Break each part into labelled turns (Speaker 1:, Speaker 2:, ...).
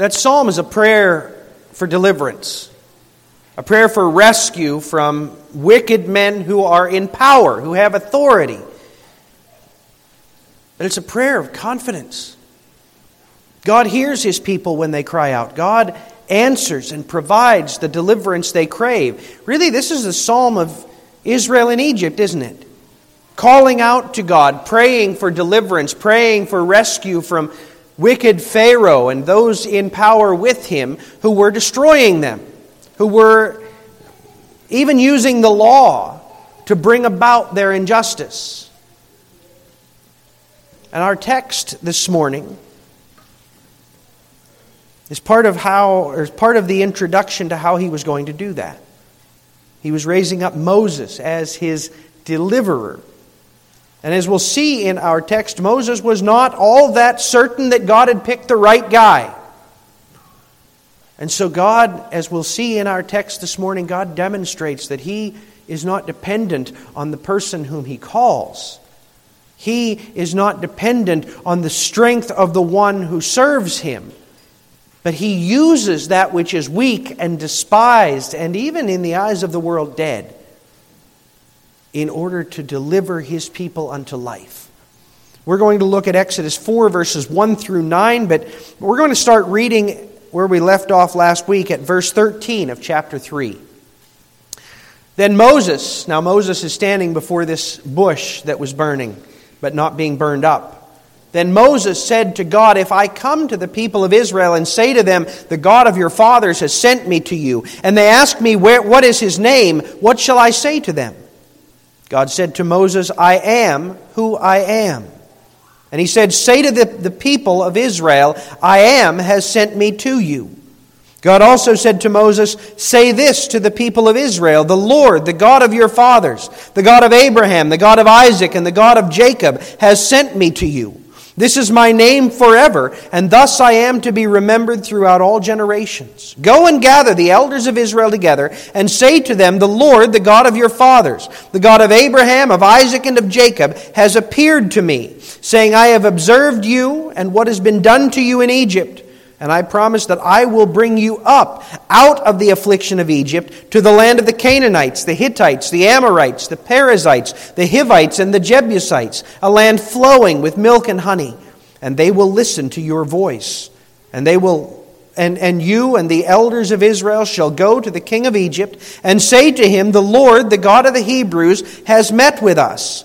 Speaker 1: That psalm is a prayer for deliverance, a prayer for rescue from wicked men who are in power, who have authority. But it's a prayer of confidence. God hears his people when they cry out. God answers and provides the deliverance they crave. Really, this is the psalm of Israel in Egypt, isn't it? Calling out to God, praying for deliverance, praying for rescue from wicked Pharaoh and those in power with him who were destroying them, who were even using the law to bring about their injustice. And our text this morning is part of how or is part of the introduction to how he was going to do that. He was raising up Moses as his deliverer. And as we'll see in our text, Moses was not all that certain that God had picked the right guy. And so, God, as we'll see in our text this morning, God demonstrates that He is not dependent on the person whom He calls. He is not dependent on the strength of the one who serves Him. But He uses that which is weak and despised, and even in the eyes of the world, dead in order to deliver his people unto life. We're going to look at Exodus 4, verses 1 through 9, but we're going to start reading where we left off last week at verse 13 of chapter 3. Then Moses, now Moses is standing before this bush that was burning, but not being burned up. Then Moses said to God, If I come to the people of Israel and say to them, The God of your fathers has sent me to you, and they ask me, What is his name? What shall I say to them? God said to Moses, I am who I am. And he said, Say to the, the people of Israel, I am has sent me to you. God also said to Moses, Say this to the people of Israel The Lord, the God of your fathers, the God of Abraham, the God of Isaac, and the God of Jacob, has sent me to you. This is my name forever, and thus I am to be remembered throughout all generations. Go and gather the elders of Israel together, and say to them, The Lord, the God of your fathers, the God of Abraham, of Isaac, and of Jacob, has appeared to me, saying, I have observed you and what has been done to you in Egypt and I promise that I will bring you up out of the affliction of Egypt to the land of the Canaanites, the Hittites, the Amorites, the Perizzites, the Hivites, and the Jebusites, a land flowing with milk and honey. And they will listen to your voice. And they will and, and you and the elders of Israel shall go to the king of Egypt and say to him, The Lord, the God of the Hebrews, has met with us.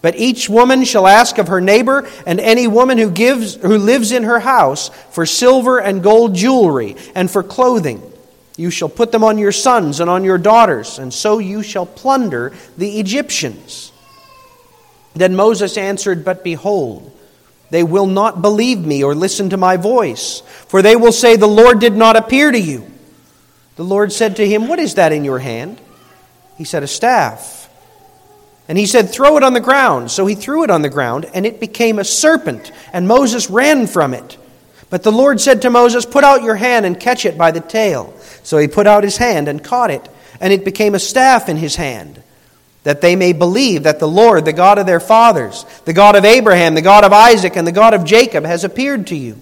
Speaker 1: But each woman shall ask of her neighbor and any woman who gives who lives in her house for silver and gold jewelry and for clothing. You shall put them on your sons and on your daughters, and so you shall plunder the Egyptians. Then Moses answered, But behold, they will not believe me or listen to my voice, for they will say, The Lord did not appear to you. The Lord said to him, What is that in your hand? He said, A staff. And he said, Throw it on the ground. So he threw it on the ground, and it became a serpent, and Moses ran from it. But the Lord said to Moses, Put out your hand and catch it by the tail. So he put out his hand and caught it, and it became a staff in his hand, that they may believe that the Lord, the God of their fathers, the God of Abraham, the God of Isaac, and the God of Jacob, has appeared to you.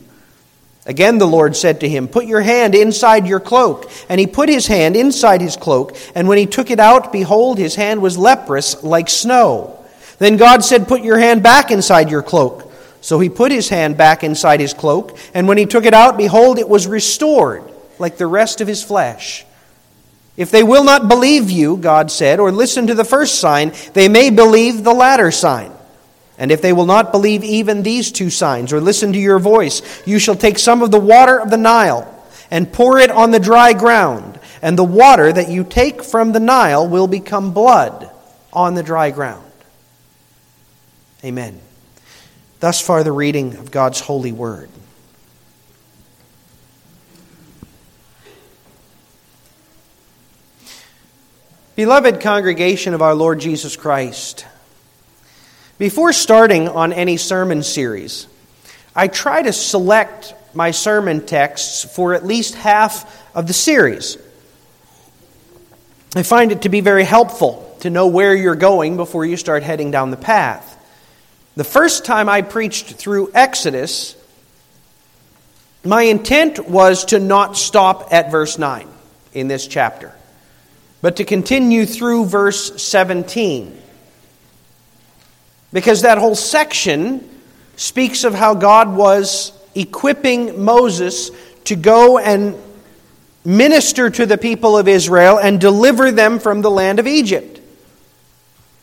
Speaker 1: Again, the Lord said to him, Put your hand inside your cloak. And he put his hand inside his cloak, and when he took it out, behold, his hand was leprous like snow. Then God said, Put your hand back inside your cloak. So he put his hand back inside his cloak, and when he took it out, behold, it was restored like the rest of his flesh. If they will not believe you, God said, or listen to the first sign, they may believe the latter sign. And if they will not believe even these two signs or listen to your voice, you shall take some of the water of the Nile and pour it on the dry ground, and the water that you take from the Nile will become blood on the dry ground. Amen. Thus far, the reading of God's holy word. Beloved congregation of our Lord Jesus Christ, before starting on any sermon series, I try to select my sermon texts for at least half of the series. I find it to be very helpful to know where you're going before you start heading down the path. The first time I preached through Exodus, my intent was to not stop at verse 9 in this chapter but to continue through verse 17. Because that whole section speaks of how God was equipping Moses to go and minister to the people of Israel and deliver them from the land of Egypt.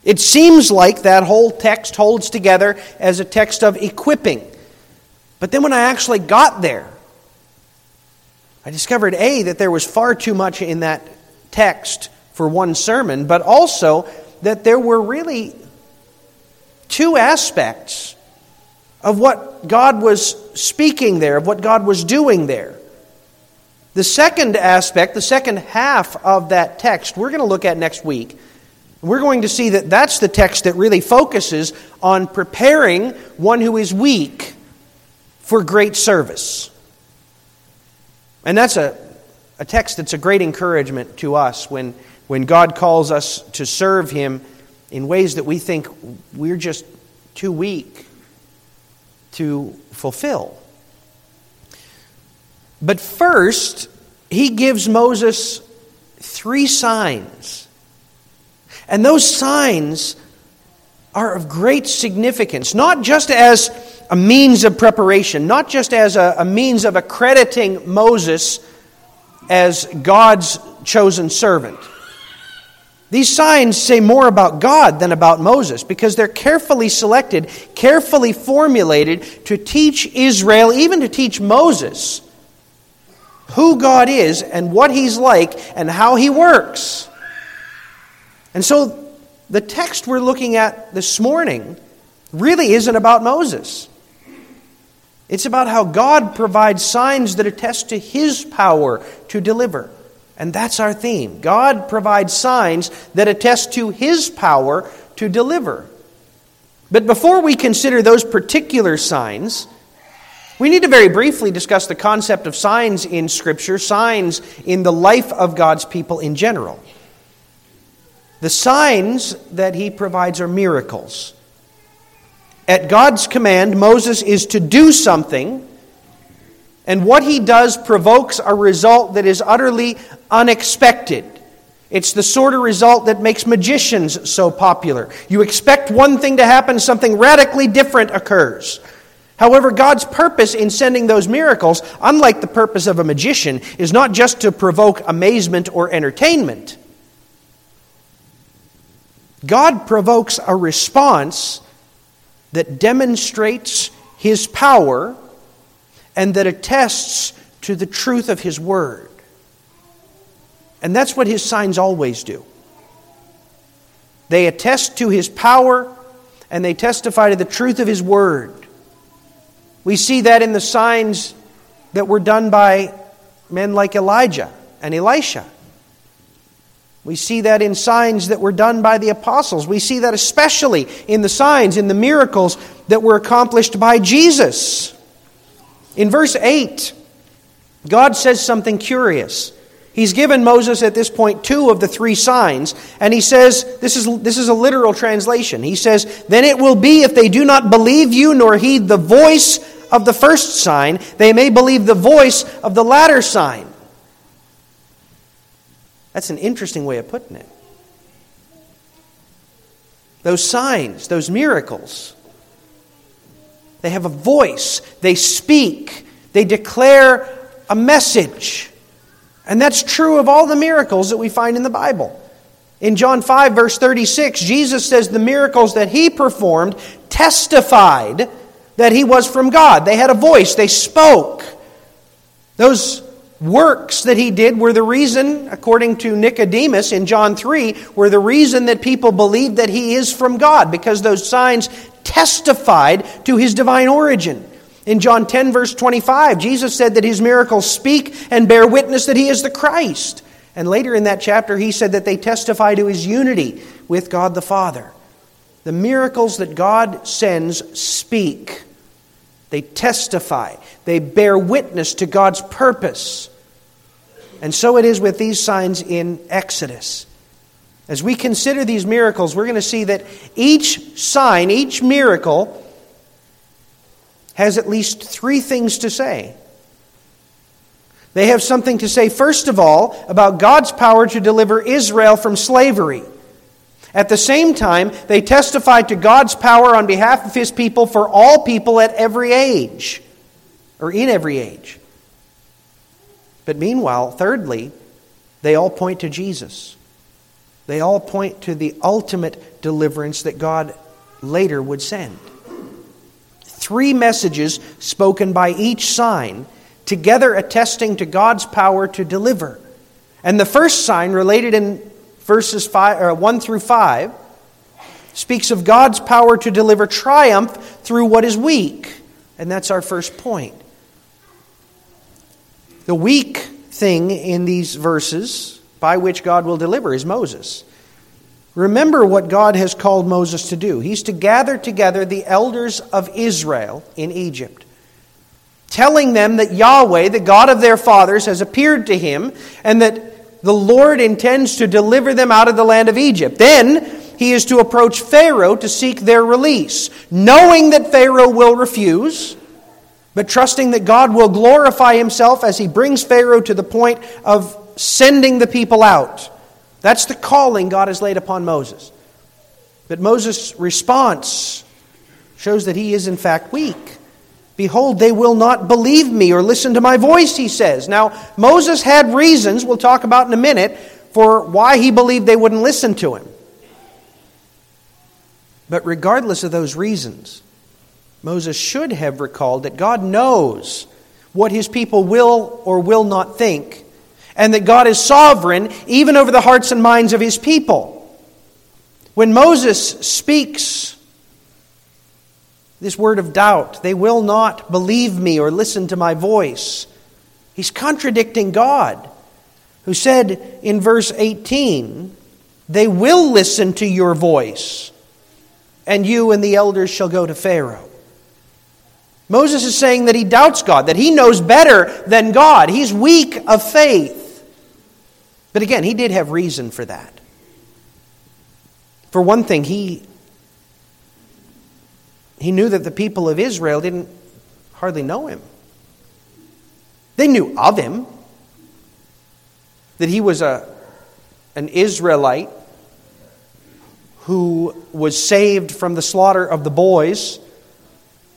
Speaker 1: It seems like that whole text holds together as a text of equipping. But then when I actually got there, I discovered A, that there was far too much in that text for one sermon, but also that there were really two aspects of what God was speaking there, of what God was doing there. The second aspect, the second half of that text, we're going to look at next week. We're going to see that that's the text that really focuses on preparing one who is weak for great service. And that's a a text that's a great encouragement to us when, when God calls us to serve Him in ways that we think we're just too weak to fulfill. But first, He gives Moses three signs. And those signs are of great significance, not just as a means of preparation, not just as a, a means of accrediting Moses as God's chosen servant. These signs say more about God than about Moses because they're carefully selected, carefully formulated to teach Israel, even to teach Moses, who God is and what He's like and how He works. And so the text we're looking at this morning really isn't about Moses. It's about how God provides signs that attest to His power to deliver. And that's our theme. God provides signs that attest to His power to deliver. But before we consider those particular signs, we need to very briefly discuss the concept of signs in Scripture, signs in the life of God's people in general. The signs that He provides are miracles. At God's command, Moses is to do something, and what he does provokes a result that is utterly unexpected. It's the sort of result that makes magicians so popular. You expect one thing to happen, something radically different occurs. However, God's purpose in sending those miracles, unlike the purpose of a magician, is not just to provoke amazement or entertainment. God provokes a response that demonstrates his power and that attests to the truth of his word. And that's what his signs always do. They attest to his power and they testify to the truth of his word. We see that in the signs that were done by men like Elijah and Elisha. We see that in signs that were done by the apostles. We see that especially in the signs, in the miracles that were accomplished by Jesus. In verse 8, God says something curious. He's given Moses at this point two of the three signs, and he says, this is, this is a literal translation. He says, Then it will be if they do not believe you nor heed the voice of the first sign, they may believe the voice of the latter sign. That's an interesting way of putting it. Those signs, those miracles, they have a voice, they speak, they declare a message. And that's true of all the miracles that we find in the Bible. In John 5, verse 36, Jesus says the miracles that he performed testified that he was from God. They had a voice, they spoke. Those works that he did were the reason, according to Nicodemus in John 3, were the reason that people believed that he is from God, because those signs testified to his divine origin. In John 10, verse 25, Jesus said that his miracles speak and bear witness that he is the Christ. And later in that chapter, he said that they testify to his unity with God the Father. The miracles that God sends speak, they testify, they bear witness to God's purpose. And so it is with these signs in Exodus. As we consider these miracles, we're going to see that each sign, each miracle, has at least three things to say. They have something to say, first of all, about God's power to deliver Israel from slavery. At the same time, they testify to God's power on behalf of his people for all people at every age, or in every age. But meanwhile, thirdly, they all point to Jesus. They all point to the ultimate deliverance that God later would send. Three messages spoken by each sign, together attesting to God's power to deliver. And the first sign, related in verses five, or 1 through 5, speaks of God's power to deliver triumph through what is weak. And that's our first point. The weak thing in these verses by which God will deliver is Moses. Remember what God has called Moses to do. He's to gather together the elders of Israel in Egypt, telling them that Yahweh, the God of their fathers, has appeared to him and that the Lord intends to deliver them out of the land of Egypt. Then he is to approach Pharaoh to seek their release, knowing that Pharaoh will refuse but trusting that God will glorify himself as he brings Pharaoh to the point of sending the people out. That's the calling God has laid upon Moses. But Moses' response shows that he is in fact weak. Behold, they will not believe me or listen to my voice, he says. Now, Moses had reasons, we'll talk about in a minute, for why he believed they wouldn't listen to him. But regardless of those reasons, Moses should have recalled that God knows what his people will or will not think, and that God is sovereign even over the hearts and minds of his people. When Moses speaks this word of doubt, they will not believe me or listen to my voice, he's contradicting God, who said in verse 18, They will listen to your voice, and you and the elders shall go to Pharaoh. Moses is saying that he doubts God, that he knows better than God. He's weak of faith. But again, he did have reason for that. For one thing, he, he knew that the people of Israel didn't hardly know him. They knew of him, that he was a, an Israelite who was saved from the slaughter of the boys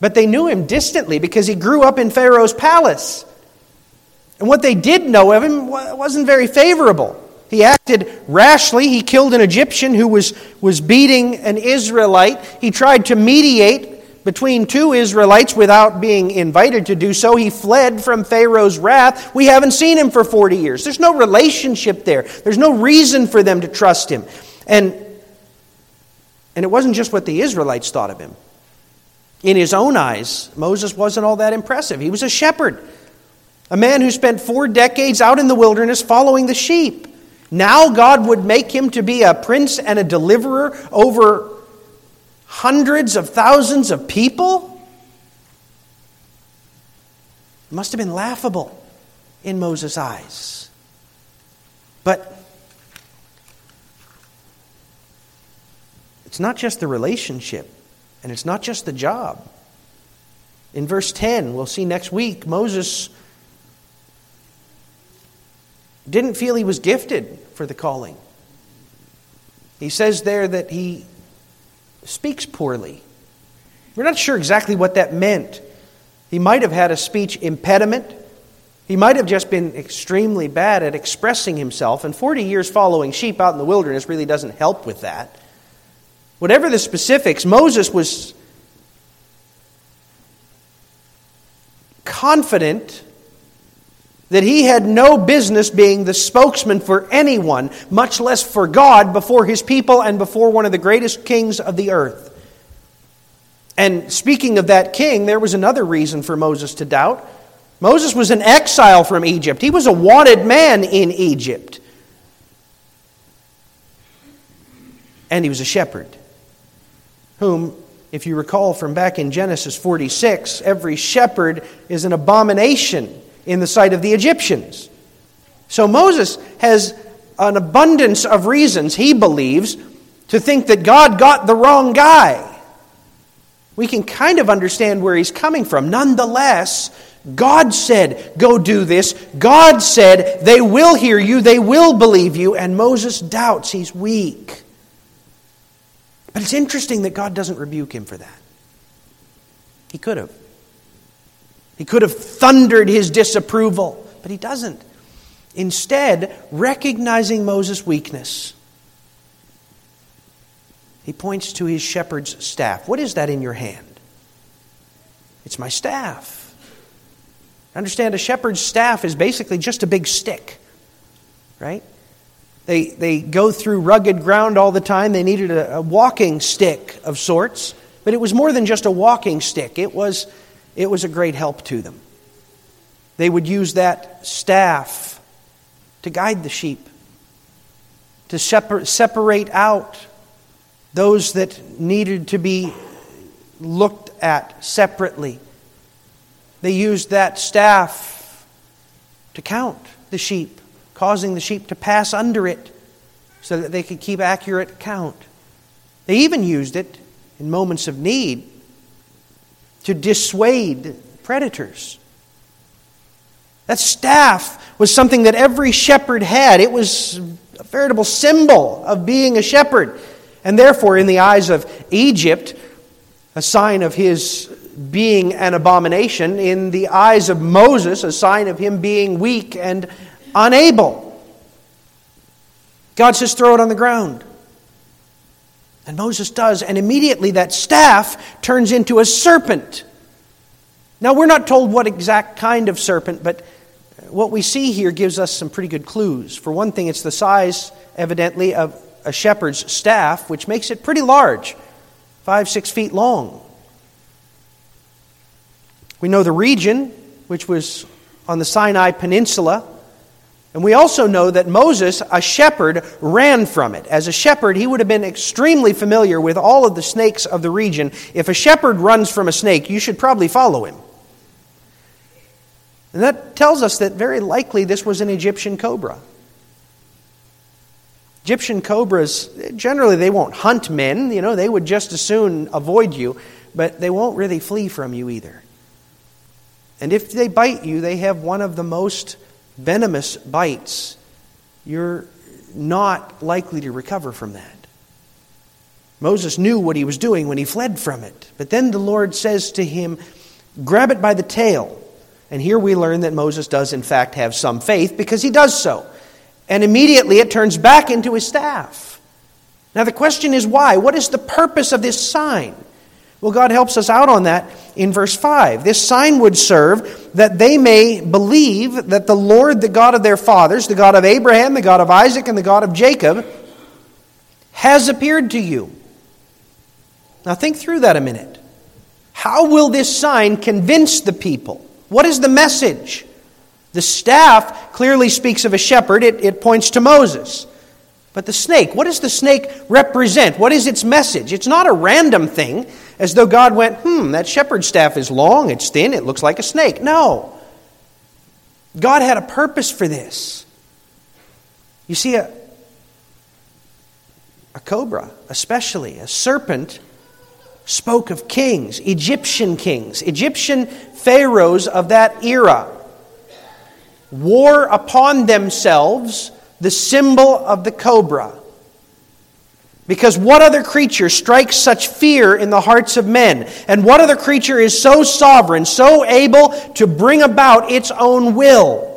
Speaker 1: but they knew him distantly because he grew up in Pharaoh's palace. And what they did know of him wasn't very favorable. He acted rashly. He killed an Egyptian who was, was beating an Israelite. He tried to mediate between two Israelites without being invited to do so. He fled from Pharaoh's wrath. We haven't seen him for 40 years. There's no relationship there, there's no reason for them to trust him. And, and it wasn't just what the Israelites thought of him. In his own eyes, Moses wasn't all that impressive. He was a shepherd, a man who spent four decades out in the wilderness following the sheep. Now God would make him to be a prince and a deliverer over hundreds of thousands of people? It must have been laughable in Moses' eyes. But it's not just the relationship and it's not just the job. In verse 10, we'll see next week, Moses didn't feel he was gifted for the calling. He says there that he speaks poorly. We're not sure exactly what that meant. He might have had a speech impediment. He might have just been extremely bad at expressing himself, and 40 years following sheep out in the wilderness really doesn't help with that. Whatever the specifics, Moses was confident that he had no business being the spokesman for anyone, much less for God, before his people and before one of the greatest kings of the earth. And speaking of that king, there was another reason for Moses to doubt. Moses was an exile from Egypt, he was a wanted man in Egypt. And he was a shepherd, whom if you recall from back in Genesis 46, every shepherd is an abomination in the sight of the Egyptians. So Moses has an abundance of reasons, he believes, to think that God got the wrong guy. We can kind of understand where he's coming from. Nonetheless, God said, Go do this. God said, They will hear you, they will believe you. And Moses doubts, he's weak. But it's interesting that God doesn't rebuke him for that. He could have. He could have thundered his disapproval, but he doesn't. Instead, recognizing Moses' weakness, he points to his shepherd's staff. What is that in your hand? It's my staff. Understand, a shepherd's staff is basically just a big stick, right? They, they go through rugged ground all the time. They needed a, a walking stick of sorts, but it was more than just a walking stick, it was, it was a great help to them. They would use that staff to guide the sheep, to separ- separate out those that needed to be looked at separately they used that staff to count the sheep, causing the sheep to pass under it so that they could keep accurate count. They even used it in moments of need to dissuade predators. That staff was something that every shepherd had. It was a veritable symbol of being a shepherd. And therefore, in the eyes of Egypt, a sign of his being an abomination, in the eyes of Moses, a sign of him being weak and unable. God says, throw it on the ground. And Moses does, and immediately that staff turns into a serpent. Now, we're not told what exact kind of serpent, but uh, what we see here gives us some pretty good clues. For one thing, it's the size, evidently, of a shepherd's staff, which makes it pretty large five, six feet long. We know the region, which was on the Sinai Peninsula. And we also know that Moses, a shepherd, ran from it. As a shepherd, he would have been extremely familiar with all of the snakes of the region. If a shepherd runs from a snake, you should probably follow him. And that tells us that very likely this was an Egyptian cobra. Egyptian cobras, generally, they won't hunt men. You know, they would just as soon avoid you, but they won't really flee from you either. And if they bite you, they have one of the most venomous bites. You're not likely to recover from that. Moses knew what he was doing when he fled from it. But then the Lord says to him, Grab it by the tail. And here we learn that Moses does, in fact, have some faith because he does so. And immediately it turns back into his staff. Now the question is why? What is the purpose of this sign? Well, God helps us out on that in verse 5. This sign would serve that they may believe that the Lord, the God of their fathers, the God of Abraham, the God of Isaac, and the God of Jacob, has appeared to you. Now, think through that a minute. How will this sign convince the people? What is the message? The staff clearly speaks of a shepherd, it, it points to Moses. But the snake, what does the snake represent? What is its message? It's not a random thing, as though God went, hmm, that shepherd's staff is long, it's thin, it looks like a snake. No. God had a purpose for this. You see, a, a cobra, especially, a serpent, spoke of kings, Egyptian kings, Egyptian pharaohs of that era, wore upon themselves the symbol of the cobra. Because what other creature strikes such fear in the hearts of men? And what other creature is so sovereign, so able to bring about its own will?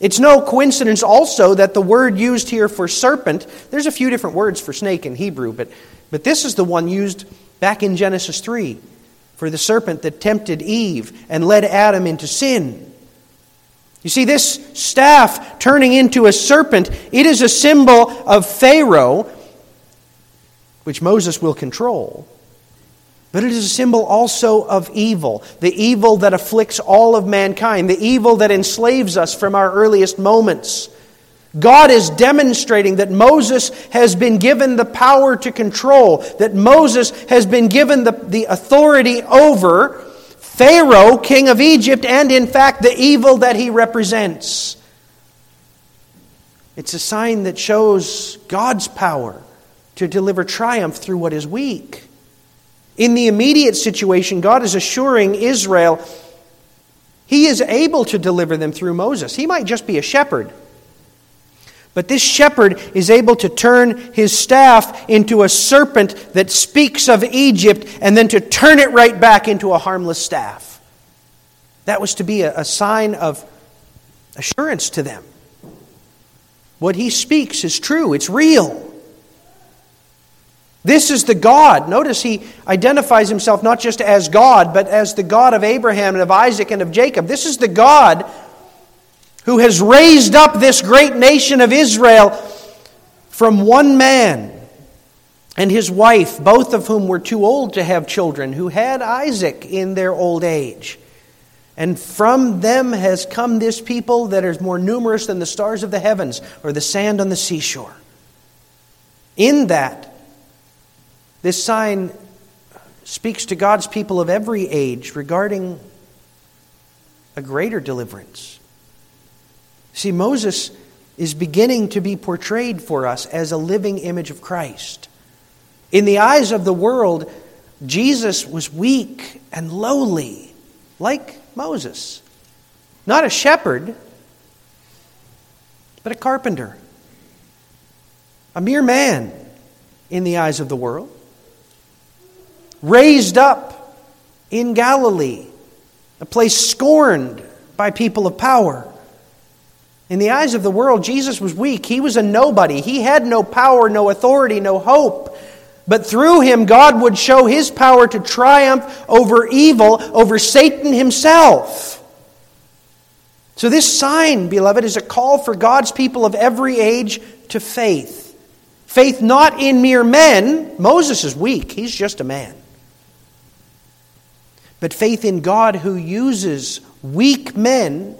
Speaker 1: It's no coincidence also that the word used here for serpent, there's a few different words for snake in Hebrew, but, but this is the one used back in Genesis 3 for the serpent that tempted Eve and led Adam into sin. You see, this staff turning into a serpent, it is a symbol of Pharaoh, which Moses will control. But it is a symbol also of evil, the evil that afflicts all of mankind, the evil that enslaves us from our earliest moments. God is demonstrating that Moses has been given the power to control, that Moses has been given the, the authority over Pharaoh, king of Egypt, and in fact the evil that he represents. It's a sign that shows God's power to deliver triumph through what is weak. In the immediate situation, God is assuring Israel he is able to deliver them through Moses. He might just be a shepherd. But this shepherd is able to turn his staff into a serpent that speaks of Egypt and then to turn it right back into a harmless staff. That was to be a, a sign of assurance to them. What he speaks is true, it's real. This is the God. Notice he identifies himself not just as God, but as the God of Abraham and of Isaac and of Jacob. This is the God who has raised up this great nation of Israel from one man and his wife, both of whom were too old to have children, who had Isaac in their old age. And from them has come this people that is more numerous than the stars of the heavens or the sand on the seashore. In that, this sign speaks to God's people of every age regarding a greater deliverance. See, Moses is beginning to be portrayed for us as a living image of Christ. In the eyes of the world, Jesus was weak and lowly, like Moses. Not a shepherd, but a carpenter. A mere man in the eyes of the world raised up in Galilee, a place scorned by people of power. In the eyes of the world, Jesus was weak. He was a nobody. He had no power, no authority, no hope. But through him, God would show his power to triumph over evil, over Satan himself. So, this sign, beloved, is a call for God's people of every age to faith. Faith not in mere men. Moses is weak, he's just a man but faith in God who uses weak men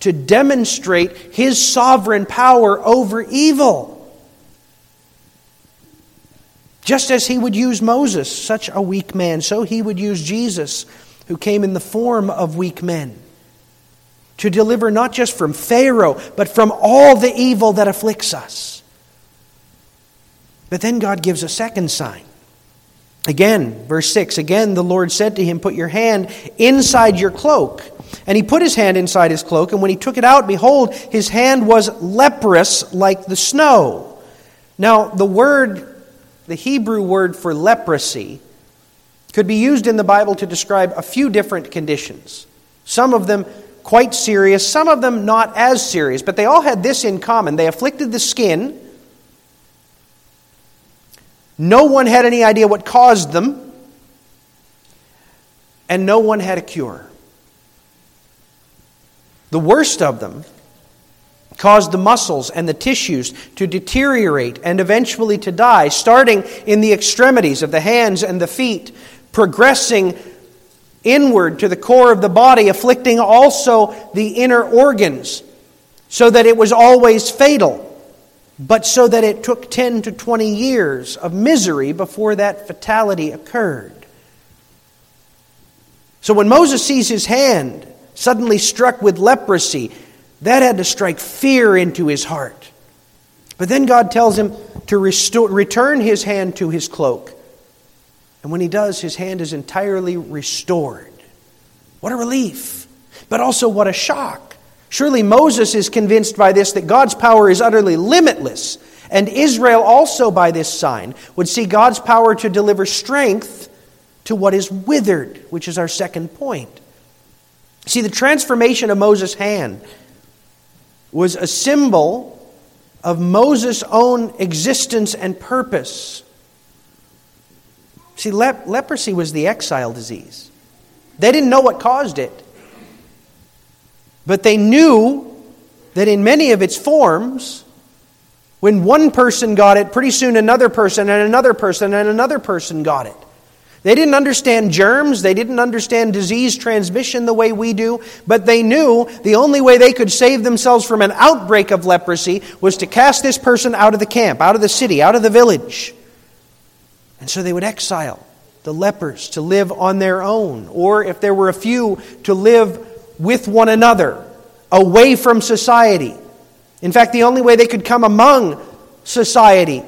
Speaker 1: to demonstrate his sovereign power over evil. Just as he would use Moses, such a weak man, so he would use Jesus, who came in the form of weak men, to deliver not just from Pharaoh, but from all the evil that afflicts us. But then God gives a second sign. Again, verse 6 Again, the Lord said to him, Put your hand inside your cloak. And he put his hand inside his cloak, and when he took it out, behold, his hand was leprous like the snow. Now, the word, the Hebrew word for leprosy, could be used in the Bible to describe a few different conditions. Some of them quite serious, some of them not as serious, but they all had this in common. They afflicted the skin no one had any idea what caused them, and no one had a cure. The worst of them caused the muscles and the tissues to deteriorate and eventually to die, starting in the extremities of the hands and the feet, progressing inward to the core of the body, afflicting also the inner organs, so that it was always fatal but so that it took 10 to 20 years of misery before that fatality occurred. So when Moses sees his hand suddenly struck with leprosy, that had to strike fear into his heart. But then God tells him to restore, return his hand to his cloak. And when he does, his hand is entirely restored. What a relief, but also what a shock. Surely Moses is convinced by this that God's power is utterly limitless, and Israel also by this sign would see God's power to deliver strength to what is withered, which is our second point. See, the transformation of Moses' hand was a symbol of Moses' own existence and purpose. See, lep- leprosy was the exile disease. They didn't know what caused it. But they knew that in many of its forms, when one person got it, pretty soon another person and another person and another person got it. They didn't understand germs, they didn't understand disease transmission the way we do, but they knew the only way they could save themselves from an outbreak of leprosy was to cast this person out of the camp, out of the city, out of the village. And so they would exile the lepers to live on their own, or if there were a few, to live with one another, away from society. In fact, the only way they could come among society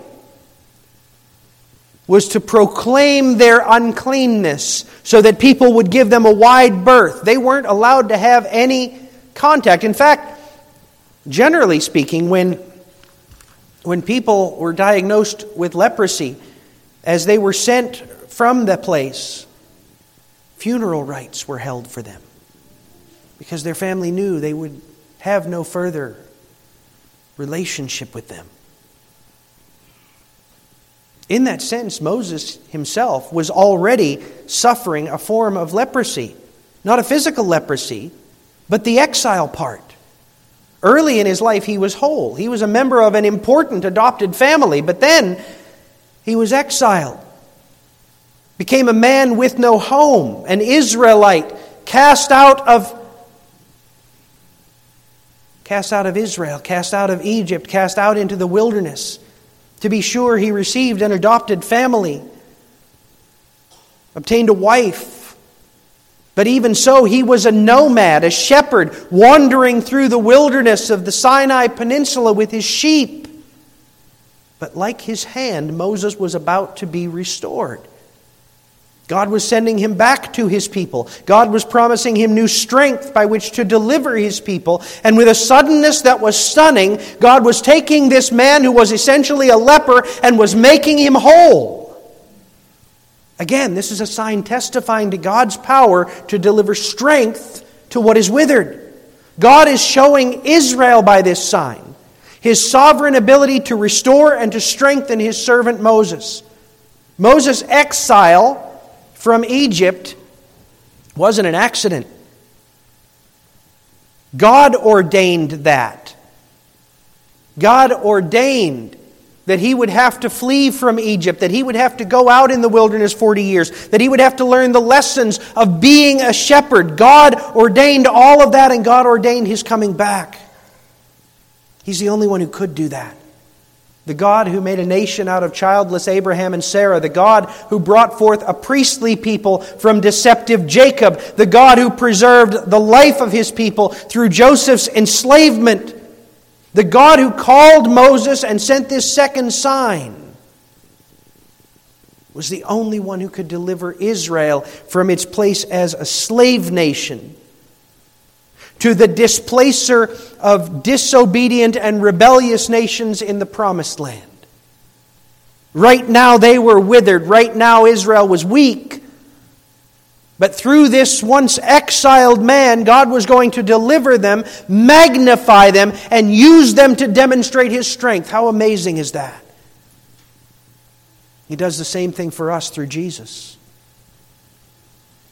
Speaker 1: was to proclaim their uncleanness so that people would give them a wide berth. They weren't allowed to have any contact. In fact, generally speaking, when, when people were diagnosed with leprosy, as they were sent from the place, funeral rites were held for them because their family knew they would have no further relationship with them. In that sense, Moses himself was already suffering a form of leprosy. Not a physical leprosy, but the exile part. Early in his life, he was whole. He was a member of an important adopted family, but then he was exiled. Became a man with no home, an Israelite, cast out of cast out of Israel, cast out of Egypt, cast out into the wilderness. To be sure, he received an adopted family, obtained a wife. But even so, he was a nomad, a shepherd, wandering through the wilderness of the Sinai Peninsula with his sheep. But like his hand, Moses was about to be restored. God was sending him back to his people. God was promising him new strength by which to deliver his people. And with a suddenness that was stunning, God was taking this man who was essentially a leper and was making him whole. Again, this is a sign testifying to God's power to deliver strength to what is withered. God is showing Israel by this sign his sovereign ability to restore and to strengthen his servant Moses. Moses' exile from Egypt wasn't an accident. God ordained that. God ordained that he would have to flee from Egypt, that he would have to go out in the wilderness 40 years, that he would have to learn the lessons of being a shepherd. God ordained all of that, and God ordained his coming back. He's the only one who could do that. The God who made a nation out of childless Abraham and Sarah. The God who brought forth a priestly people from deceptive Jacob. The God who preserved the life of his people through Joseph's enslavement. The God who called Moses and sent this second sign was the only one who could deliver Israel from its place as a slave nation to the displacer of disobedient and rebellious nations in the promised land. Right now they were withered. Right now Israel was weak. But through this once exiled man, God was going to deliver them, magnify them, and use them to demonstrate his strength. How amazing is that? He does the same thing for us through Jesus.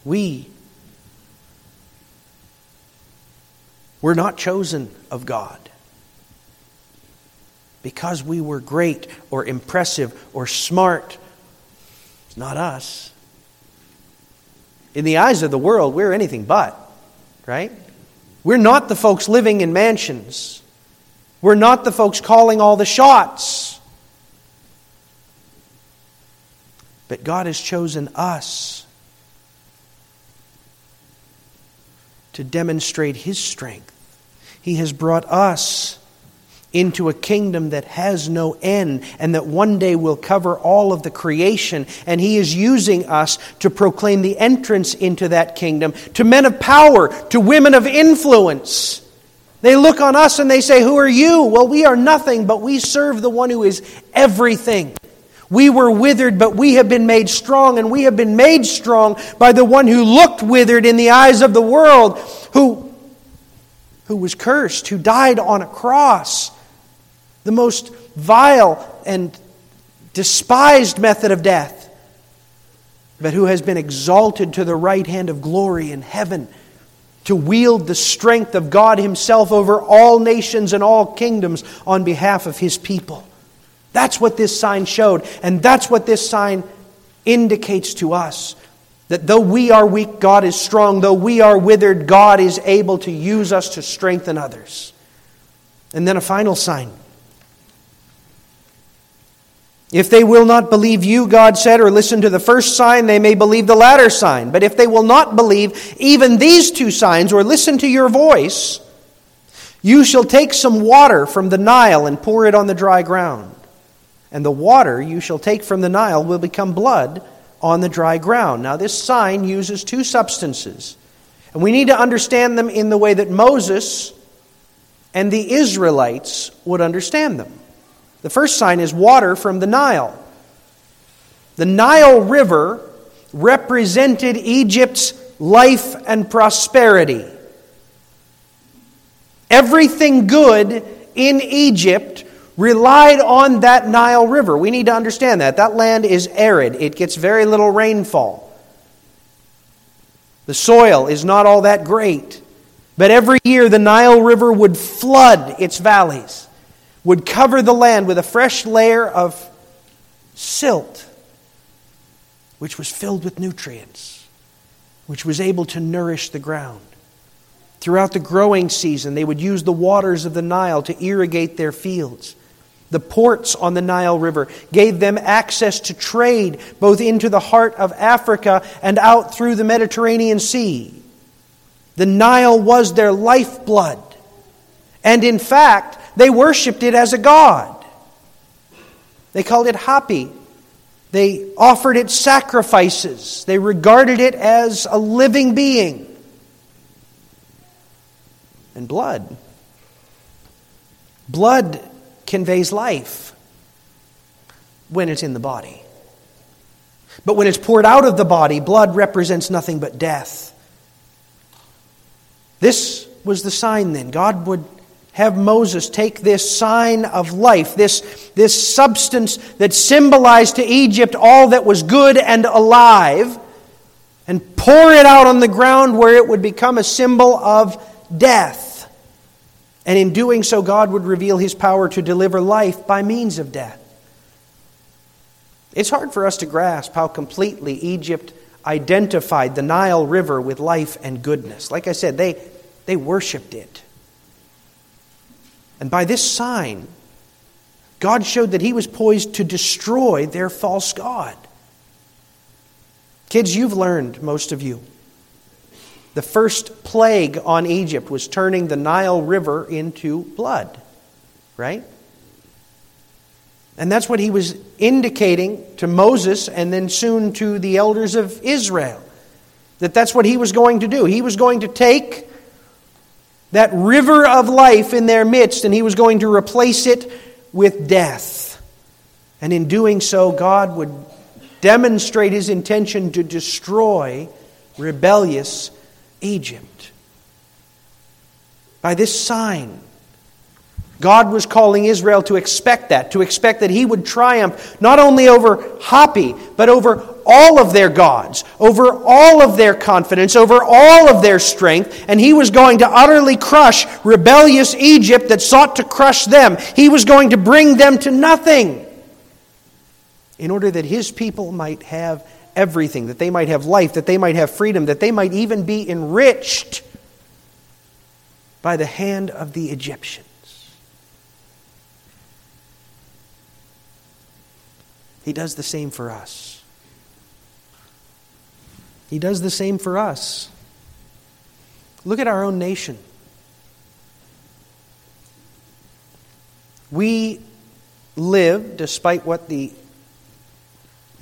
Speaker 1: We We're not chosen of God because we were great or impressive or smart. It's not us. In the eyes of the world, we're anything but, right? We're not the folks living in mansions. We're not the folks calling all the shots. But God has chosen us to demonstrate His strength. He has brought us into a kingdom that has no end and that one day will cover all of the creation. And He is using us to proclaim the entrance into that kingdom to men of power, to women of influence. They look on us and they say, Who are you? Well, we are nothing, but we serve the one who is everything. We were withered, but we have been made strong, and we have been made strong by the one who looked withered in the eyes of the world, who, who was cursed, who died on a cross. The most vile and despised method of death, but who has been exalted to the right hand of glory in heaven to wield the strength of God Himself over all nations and all kingdoms on behalf of His people. That's what this sign showed, and that's what this sign indicates to us that though we are weak, God is strong. Though we are withered, God is able to use us to strengthen others. And then a final sign. If they will not believe you, God said, or listen to the first sign, they may believe the latter sign. But if they will not believe even these two signs, or listen to your voice, you shall take some water from the Nile and pour it on the dry ground. And the water you shall take from the Nile will become blood on the dry ground. Now, this sign uses two substances. And we need to understand them in the way that Moses and the Israelites would understand them. The first sign is water from the Nile. The Nile River represented Egypt's life and prosperity. Everything good in Egypt relied on that Nile River. We need to understand that. That land is arid, it gets very little rainfall. The soil is not all that great. But every year the Nile River would flood its valleys would cover the land with a fresh layer of silt, which was filled with nutrients, which was able to nourish the ground. Throughout the growing season, they would use the waters of the Nile to irrigate their fields. The ports on the Nile River gave them access to trade both into the heart of Africa and out through the Mediterranean Sea. The Nile was their lifeblood. And in fact, they worshiped it as a god. They called it Hapi. They offered it sacrifices. They regarded it as a living being. And blood. Blood conveys life when it's in the body. But when it's poured out of the body, blood represents nothing but death. This was the sign then. God would have Moses take this sign of life, this, this substance that symbolized to Egypt all that was good and alive, and pour it out on the ground where it would become a symbol of death. And in doing so, God would reveal his power to deliver life by means of death. It's hard for us to grasp how completely Egypt identified the Nile River with life and goodness. Like I said, they, they worshiped it. And by this sign, God showed that he was poised to destroy their false God. Kids, you've learned, most of you. The first plague on Egypt was turning the Nile River into blood, right? And that's what he was indicating to Moses and then soon to the elders of Israel. That that's what he was going to do. He was going to take that river of life in their midst, and he was going to replace it with death. And in doing so, God would demonstrate his intention to destroy rebellious Egypt. By this sign, God was calling Israel to expect that, to expect that he would triumph not only over Hapi, but over all of their gods, over all of their confidence, over all of their strength, and he was going to utterly crush rebellious Egypt that sought to crush them. He was going to bring them to nothing in order that his people might have everything, that they might have life, that they might have freedom, that they might even be enriched by the hand of the Egyptians. He does the same for us. He does the same for us. Look at our own nation. We live, despite what the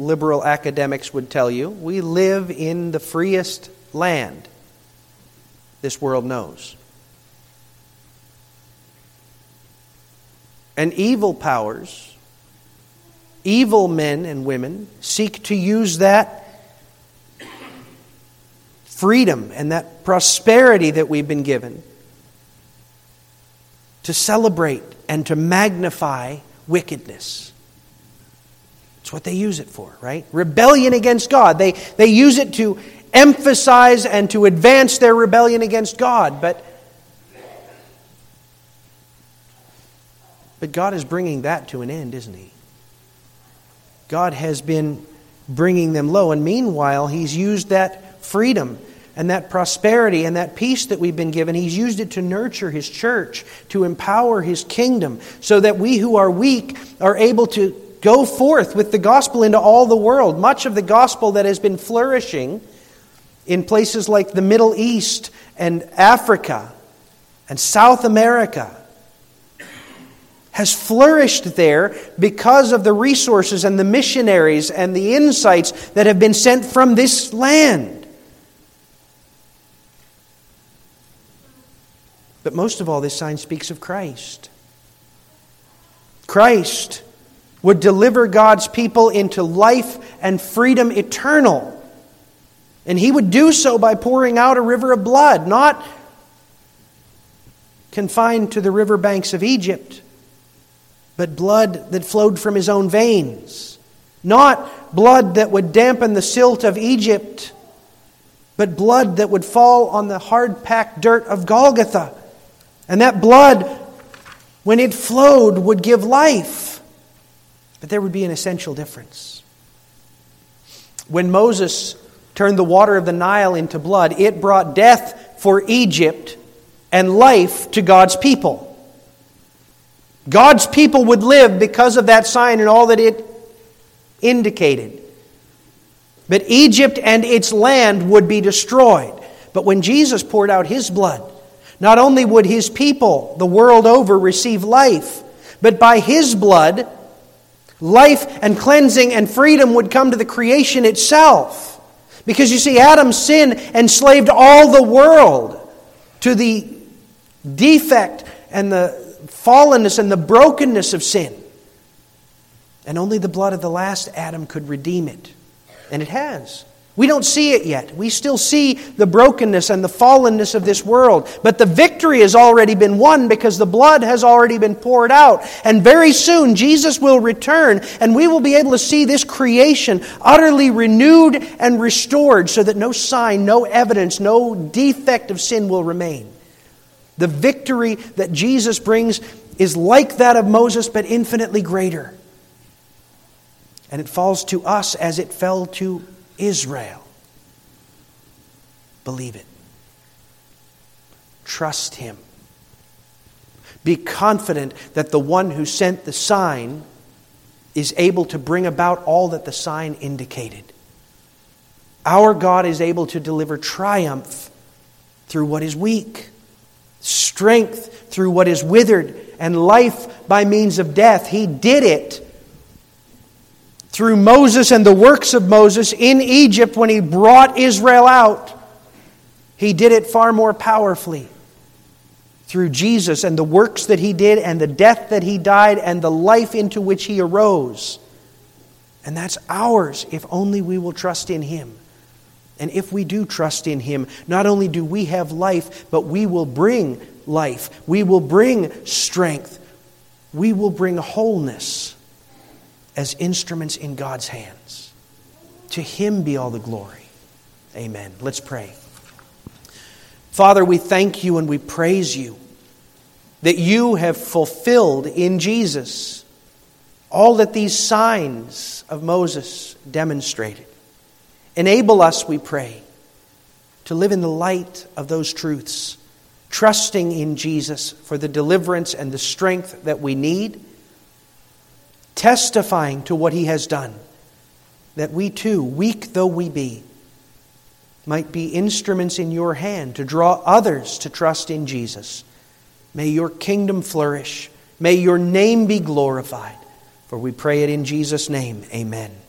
Speaker 1: liberal academics would tell you, we live in the freest land this world knows. And evil powers, evil men and women, seek to use that freedom and that prosperity that we've been given to celebrate and to magnify wickedness. It's what they use it for, right? Rebellion against God. They, they use it to emphasize and to advance their rebellion against God. But, but God is bringing that to an end, isn't He? God has been bringing them low. And meanwhile, he's used that freedom and that prosperity and that peace that we've been given, he's used it to nurture his church, to empower his kingdom, so that we who are weak are able to go forth with the gospel into all the world. Much of the gospel that has been flourishing in places like the Middle East and Africa and South America has flourished there because of the resources and the missionaries and the insights that have been sent from this land. But most of all, this sign speaks of Christ. Christ would deliver God's people into life and freedom eternal. And he would do so by pouring out a river of blood, not confined to the river banks of Egypt, but blood that flowed from his own veins. Not blood that would dampen the silt of Egypt, but blood that would fall on the hard packed dirt of Golgotha. And that blood, when it flowed, would give life. But there would be an essential difference. When Moses turned the water of the Nile into blood, it brought death for Egypt and life to God's people. God's people would live because of that sign and all that it indicated. But Egypt and its land would be destroyed. But when Jesus poured out his blood, not only would his people the world over receive life, but by his blood, life and cleansing and freedom would come to the creation itself. Because you see, Adam's sin enslaved all the world to the defect and the fallenness and the brokenness of sin. And only the blood of the last Adam could redeem it. And it has. We don't see it yet. We still see the brokenness and the fallenness of this world. But the victory has already been won because the blood has already been poured out. And very soon, Jesus will return and we will be able to see this creation utterly renewed and restored so that no sign, no evidence, no defect of sin will remain. The victory that Jesus brings is like that of Moses, but infinitely greater. And it falls to us as it fell to Israel. Believe it. Trust Him. Be confident that the one who sent the sign is able to bring about all that the sign indicated. Our God is able to deliver triumph through what is weak, strength through what is withered, and life by means of death. He did it through Moses and the works of Moses in Egypt when he brought Israel out. He did it far more powerfully through Jesus and the works that he did and the death that he died and the life into which he arose. And that's ours if only we will trust in him. And if we do trust in him, not only do we have life, but we will bring life. We will bring strength. We will bring wholeness as instruments in God's hands. To Him be all the glory. Amen. Let's pray. Father, we thank you and we praise you that you have fulfilled in Jesus all that these signs of Moses demonstrated. Enable us, we pray, to live in the light of those truths, trusting in Jesus for the deliverance and the strength that we need testifying to what he has done, that we too, weak though we be, might be instruments in your hand to draw others to trust in Jesus. May your kingdom flourish. May your name be glorified. For we pray it in Jesus' name. Amen.